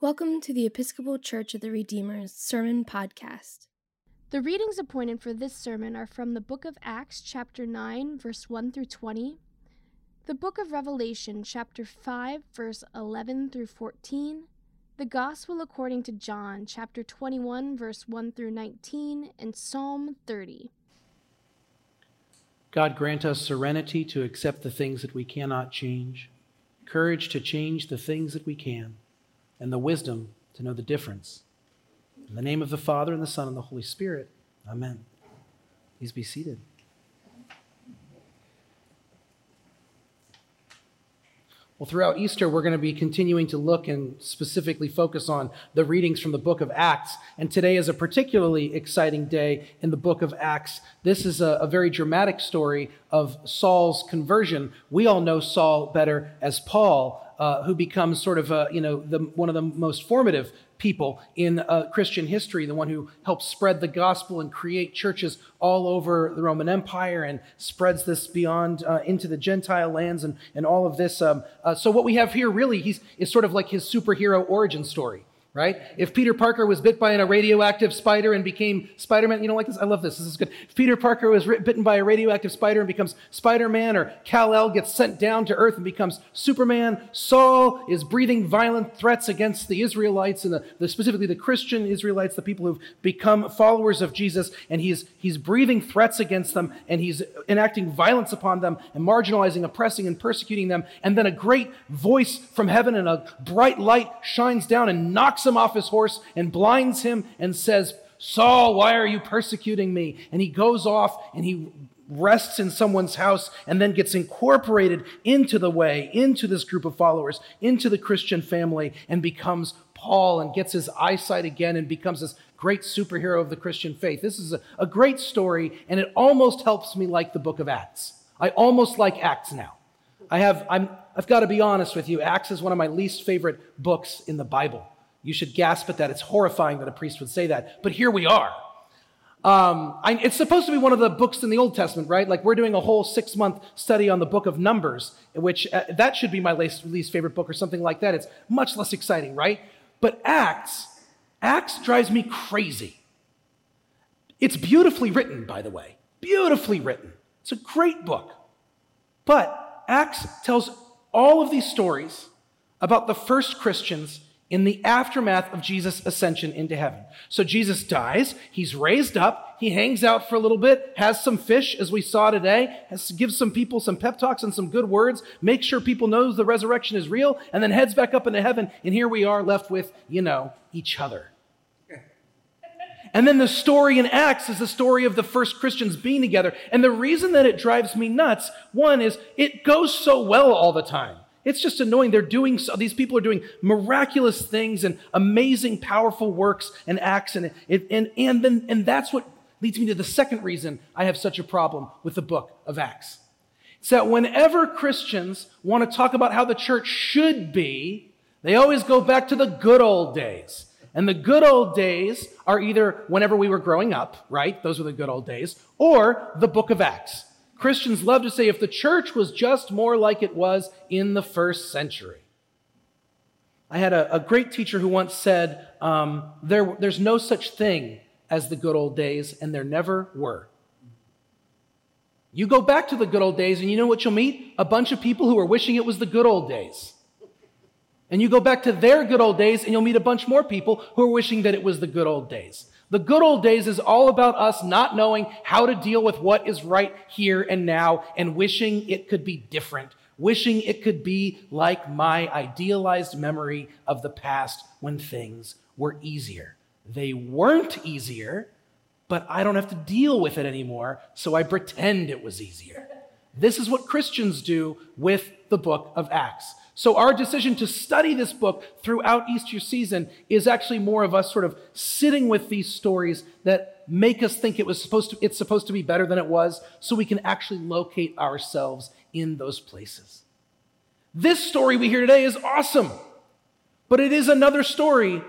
Welcome to the Episcopal Church of the Redeemer's Sermon Podcast. The readings appointed for this sermon are from the book of Acts, chapter 9, verse 1 through 20, the book of Revelation, chapter 5, verse 11 through 14, the Gospel according to John, chapter 21, verse 1 through 19, and Psalm 30. God grant us serenity to accept the things that we cannot change, courage to change the things that we can and the wisdom to know the difference. In the name of the Father, and the Son, and the Holy Spirit, amen. Please be seated. Well, throughout Easter, we're going to be continuing to look and specifically focus on the readings from the book of Acts. And today is a particularly exciting day in the book of Acts. This is a, a, very dramatic story of Saul's conversion. We all know Saul better as Paul, uh, who becomes sort of, a, you know, the, one of the most formative people in uh, Christian history, the one who helps spread the gospel and create churches all over the Roman Empire and spreads this beyond uh, into the Gentile lands and, and all of this. Um, uh, so, what we have here really he's, is sort of like his superhero origin story right? If Peter Parker was bit by a radioactive spider and became Spider Man, you don't like this? I love this. This is good. If Peter Parker was bitten by a radioactive spider and becomes Spider Man, or Kal El gets sent down to Earth and becomes Superman, Saul is breathing violent threats against the Israelites and the, the, specifically the Christian Israelites, the people who've become followers of Jesus, and he's, he's breathing threats against them and he's enacting violence upon them and marginalizing, oppressing, and persecuting them. And then a great voice from heaven and a bright light shines down and knocks him off his horse and blinds him and says, Saul, why are you persecuting me? And he goes off and he rests in someone's house and then gets incorporated into the way, into this group of followers, into the Christian family, and becomes Paul and gets his eyesight again and becomes this great superhero of the Christian faith. This is a, a great story, and it almost helps me like the book of Acts. I almost like Acts now. I have, I'm, I've got to be honest with you, Acts is one of my least favorite books in the Bible. You should gasp at that. It's horrifying that a priest would say that. But here we are. Um, I, it's supposed to be one of the books in the Old Testament, right? Like we're doing a whole six month study on the book of Numbers, which uh, that should be my least, least favorite book or something like that. It's much less exciting, right? But Acts, Acts drives me crazy. It's beautifully written, by the way. Beautifully written. It's a great book. But Acts tells all of these stories about the first Christians in the aftermath of Jesus' ascension into heaven. So Jesus dies, he's raised up, he hangs out for a little bit, has some fish, as we saw today, has, gives some people some pep talks and some good words, makes sure people know the resurrection is real, and then heads back up into heaven. And here we are left with, you know, each other. And then the story in Acts is the story of the first Christians being together. And the reason that it drives me nuts, one is it goes so well all the time. It's just annoying. They're doing so, these people are doing miraculous things and amazing, powerful works and acts. And, it, and, and, then, and that's what leads me to the second reason I have such a problem with the book of Acts. It's that whenever Christians want to talk about how the church should be, they always go back to the good old days. And the good old days are either whenever we were growing up, right? Those were the good old days, or the book of Acts. Christians love to say if the church was just more like it was in the first century. I had a, a great teacher who once said, um, there, There's no such thing as the good old days, and there never were. You go back to the good old days, and you know what you'll meet? A bunch of people who are wishing it was the good old days. And you go back to their good old days, and you'll meet a bunch more people who are wishing that it was the good old days. The good old days is all about us not knowing how to deal with what is right here and now and wishing it could be different, wishing it could be like my idealized memory of the past when things were easier. They weren't easier, but I don't have to deal with it anymore, so I pretend it was easier. This is what Christians do with the book of Acts. So, our decision to study this book throughout Easter season is actually more of us sort of sitting with these stories that make us think it was supposed to, it's supposed to be better than it was, so we can actually locate ourselves in those places. This story we hear today is awesome, but it is another story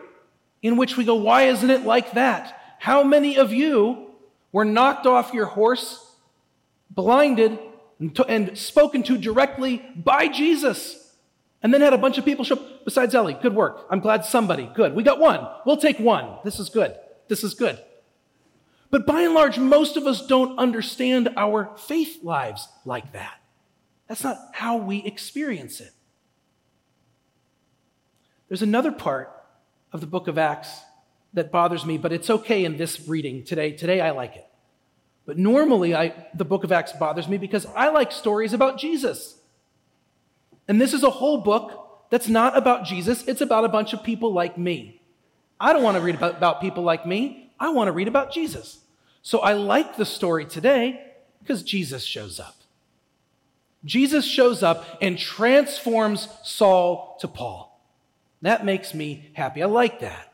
in which we go, why isn't it like that? How many of you were knocked off your horse, blinded, and, spoken to directly by Jesus? And then had a bunch of people show up besides Ellie. Good work. I'm glad somebody. Good. We got one. We'll take one. This is good. This is good. But by and large, most of us don't understand our faith lives like that. That's not how we experience it. There's another part of the book of Acts that bothers me, but it's okay in this reading today. Today I like it. But normally I, the book of Acts bothers me because I like stories about Jesus. And this is a whole book that's not about Jesus, it's about a bunch of people like me. I don't want to read about, about people like me. I want to read about Jesus. So I like the story today because Jesus shows up. Jesus shows up and transforms Saul to Paul. That makes me happy. I like that.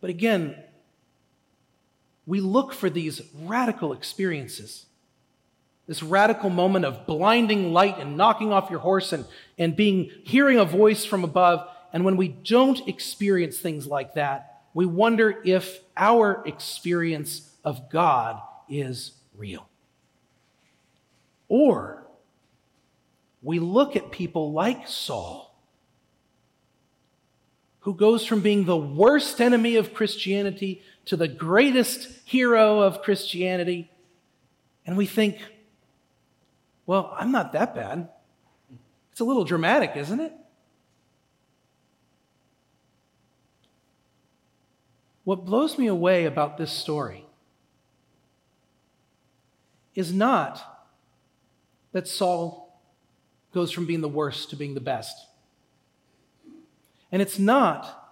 But again, we look for these radical experiences. This radical moment of blinding light and knocking off your horse and, and being hearing a voice from above. And when we don't experience things like that, we wonder if our experience of God is real. Or we look at people like Saul, who goes from being the worst enemy of Christianity to the greatest hero of Christianity, and we think, well, I'm not that bad. It's a little dramatic, isn't it? What blows me away about this story is not that Saul goes from being the worst to being the best. And it's not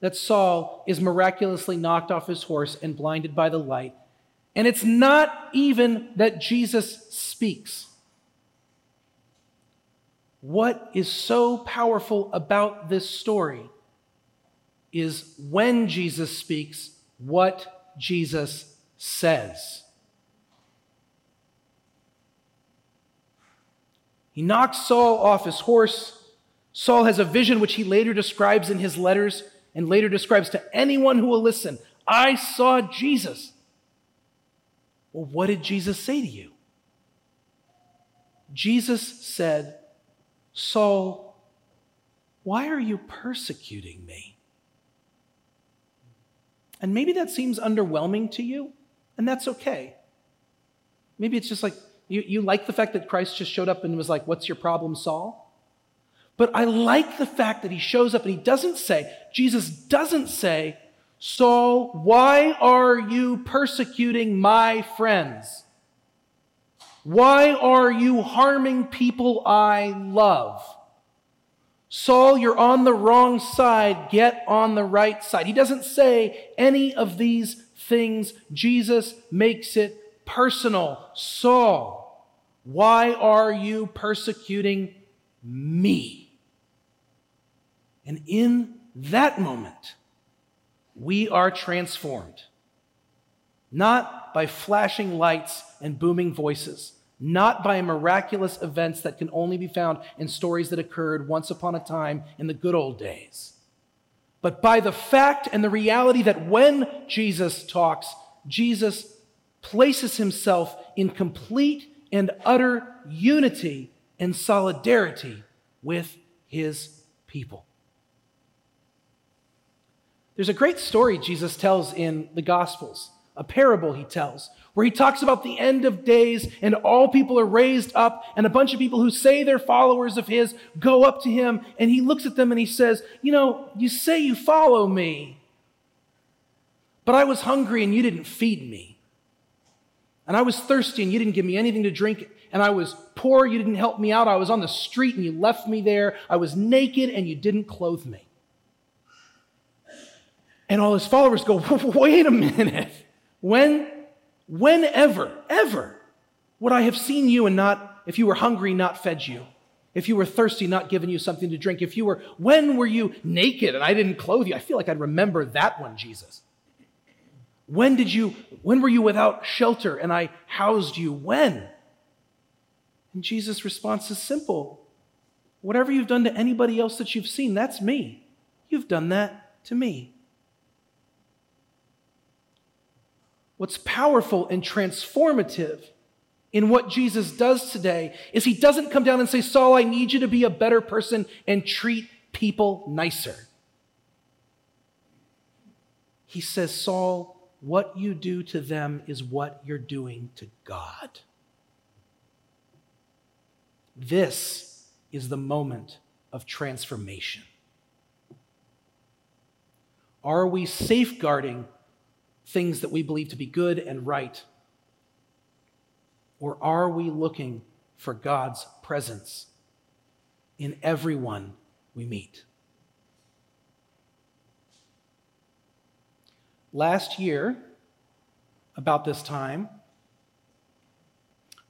that Saul is miraculously knocked off his horse and blinded by the light. And it's not even that Jesus speaks. What is so powerful about this story is when Jesus speaks, what Jesus says. He knocks Saul off his horse. Saul has a vision which he later describes in his letters and later describes to anyone who will listen. I saw Jesus. Well, what did Jesus say to you? Jesus said, Saul, why are you persecuting me? And maybe that seems underwhelming to you, and that's okay. Maybe it's just like, you, you like the fact that Christ just showed up and was like, What's your problem, Saul? But I like the fact that he shows up and he doesn't say, Jesus doesn't say, Saul, why are you persecuting my friends? Why are you harming people I love? Saul, you're on the wrong side. Get on the right side. He doesn't say any of these things. Jesus makes it personal. Saul, why are you persecuting me? And in that moment, we are transformed. Not by flashing lights and booming voices, not by miraculous events that can only be found in stories that occurred once upon a time in the good old days, but by the fact and the reality that when Jesus talks, Jesus places himself in complete and utter unity and solidarity with his people. There's a great story Jesus tells in the Gospels, a parable he tells, where he talks about the end of days and all people are raised up, and a bunch of people who say they're followers of his go up to him, and he looks at them and he says, You know, you say you follow me, but I was hungry and you didn't feed me. And I was thirsty and you didn't give me anything to drink. And I was poor, you didn't help me out. I was on the street and you left me there. I was naked and you didn't clothe me. And all his followers go, wait a minute. When, whenever, ever would I have seen you and not, if you were hungry, not fed you? If you were thirsty, not given you something to drink? If you were, when were you naked and I didn't clothe you? I feel like I'd remember that one, Jesus. When did you, when were you without shelter and I housed you? When? And Jesus' response is simple. Whatever you've done to anybody else that you've seen, that's me. You've done that to me. What's powerful and transformative in what Jesus does today is he doesn't come down and say, Saul, I need you to be a better person and treat people nicer. He says, Saul, what you do to them is what you're doing to God. This is the moment of transformation. Are we safeguarding things that we believe to be good and right? Or are we looking for God's presence in everyone we meet? Last year, about this time,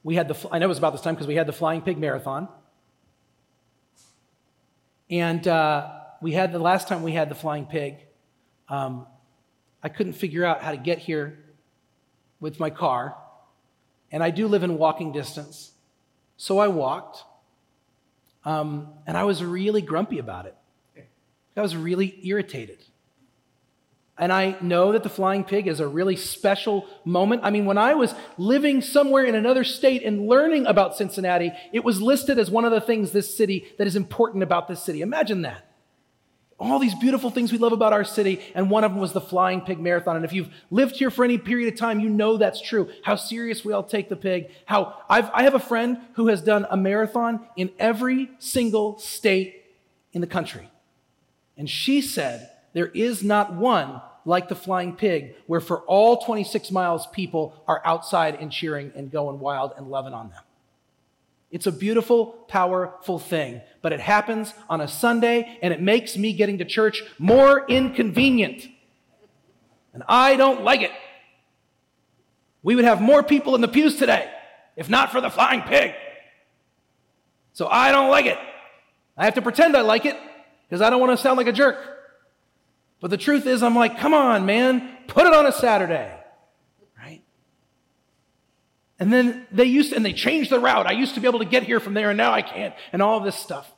we had the, I know it was about this time because we had the Flying Pig Marathon. And uh, we had the last time we had the Flying Pig, um, I couldn't figure out how to get here with my car. And I do live in walking distance. So I walked. Um, and I was really grumpy about it. I was really irritated. And I know that the flying pig is a really special moment. I mean, when I was living somewhere in another state and learning about Cincinnati, it was listed as one of the things this city that is important about this city. Imagine that all these beautiful things we love about our city, and one of them was the Flying Pig Marathon. And if you've lived here for any period of time, you know that's true. How serious we all take the pig. How I've, I have a friend who has done a marathon in every single state in the country. And she said, there is not one like the Flying Pig, where for all 26 miles, people are outside and cheering and going wild and loving on them. It's a beautiful, powerful thing, but it happens on a Sunday and it makes me getting to church more inconvenient. And I don't like it. We would have more people in the pews today if not for the flying pig. So I don't like it. I have to pretend I like it because I don't want to sound like a jerk. But the truth is, I'm like, come on, man, put it on a Saturday. And then they used to, and they changed the route. I used to be able to get here from there and now I can't, and all this stuff.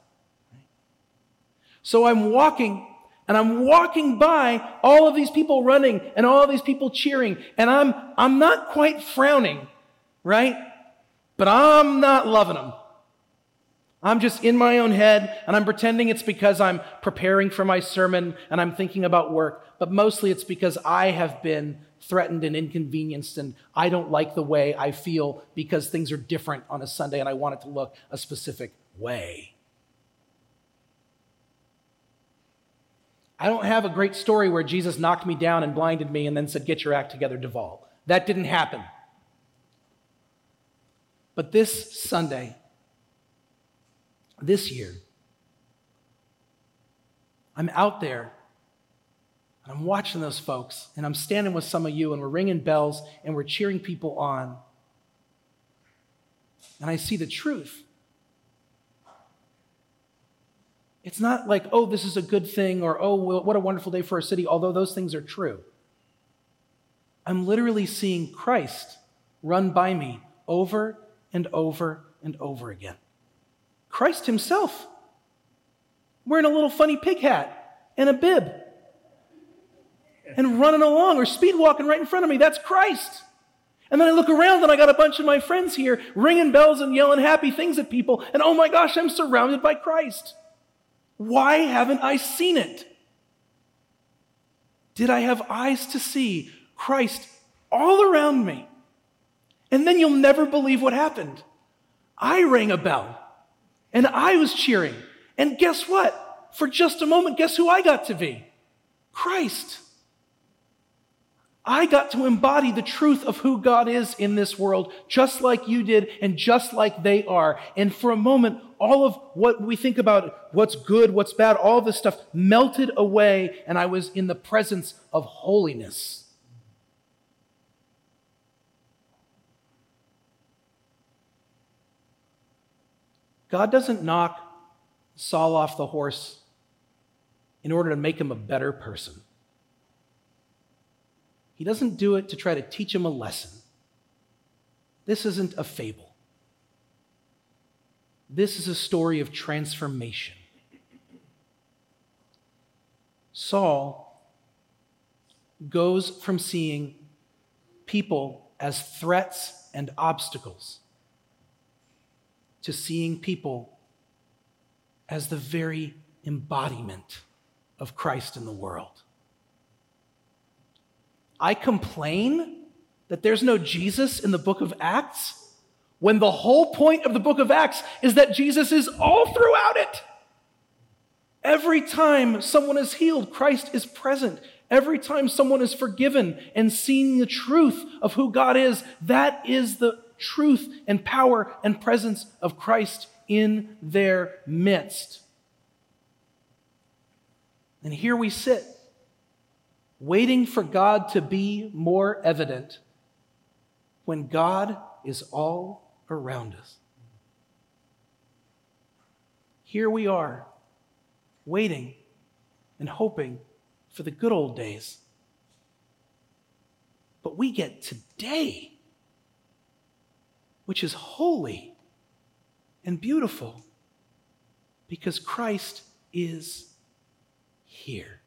So I'm walking and I'm walking by all of these people running and all of these people cheering, and I'm I'm not quite frowning, right? But I'm not loving them. I'm just in my own head and I'm pretending it's because I'm preparing for my sermon and I'm thinking about work, but mostly it's because I have been threatened and inconvenienced, and I don't like the way I feel because things are different on a Sunday and I want it to look a specific way. I don't have a great story where Jesus knocked me down and blinded me and then said, Get your act together, Duvall. That didn't happen. But this Sunday, this year, I'm out there and I'm watching those folks, and I'm standing with some of you, and we're ringing bells, and we're cheering people on. And I see the truth. It's not like, oh, this is a good thing, or oh, what a wonderful day for our city, although those things are true. I'm literally seeing Christ run by me over and over and over again. Christ Himself, wearing a little funny pig hat and a bib and running along or speed walking right in front of me. That's Christ. And then I look around and I got a bunch of my friends here ringing bells and yelling happy things at people. And oh my gosh, I'm surrounded by Christ. Why haven't I seen it? Did I have eyes to see Christ all around me? And then you'll never believe what happened. I rang a bell and I was cheering. And guess what? For just a moment, guess who I got to be? Christ. I got to embody the truth of who God is in this world, just like you did and just like they are. And for a moment, all of what we think about what's good, what's bad, all this stuff melted away, and I was in the presence of holiness. God doesn't knock Saul off the horse in order to make him a better person. He doesn't do it to try to teach him a lesson. This isn't a fable. This is a story of transformation. Saul goes from seeing people as threats and obstacles to seeing people as the very embodiment of Christ in the world. I complain that there's no Jesus in the book of Acts when the whole point of the book of Acts is that Jesus is all throughout it. Every time someone is healed, Christ is present. Every time someone is forgiven and seeing the truth of who God is, that is the truth and power and presence of Christ in their midst. And here we sit, waiting for God to be more evident when God is all around us. Here we are, waiting and hoping for the good old days. But we get today, which is holy and beautiful because Christ is here.